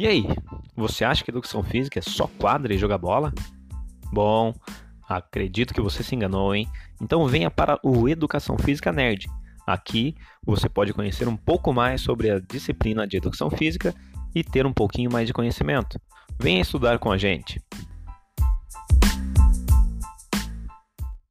E aí, você acha que educação física é só quadra e jogar bola? Bom, acredito que você se enganou, hein? Então venha para o Educação Física Nerd. Aqui você pode conhecer um pouco mais sobre a disciplina de educação física e ter um pouquinho mais de conhecimento. Venha estudar com a gente.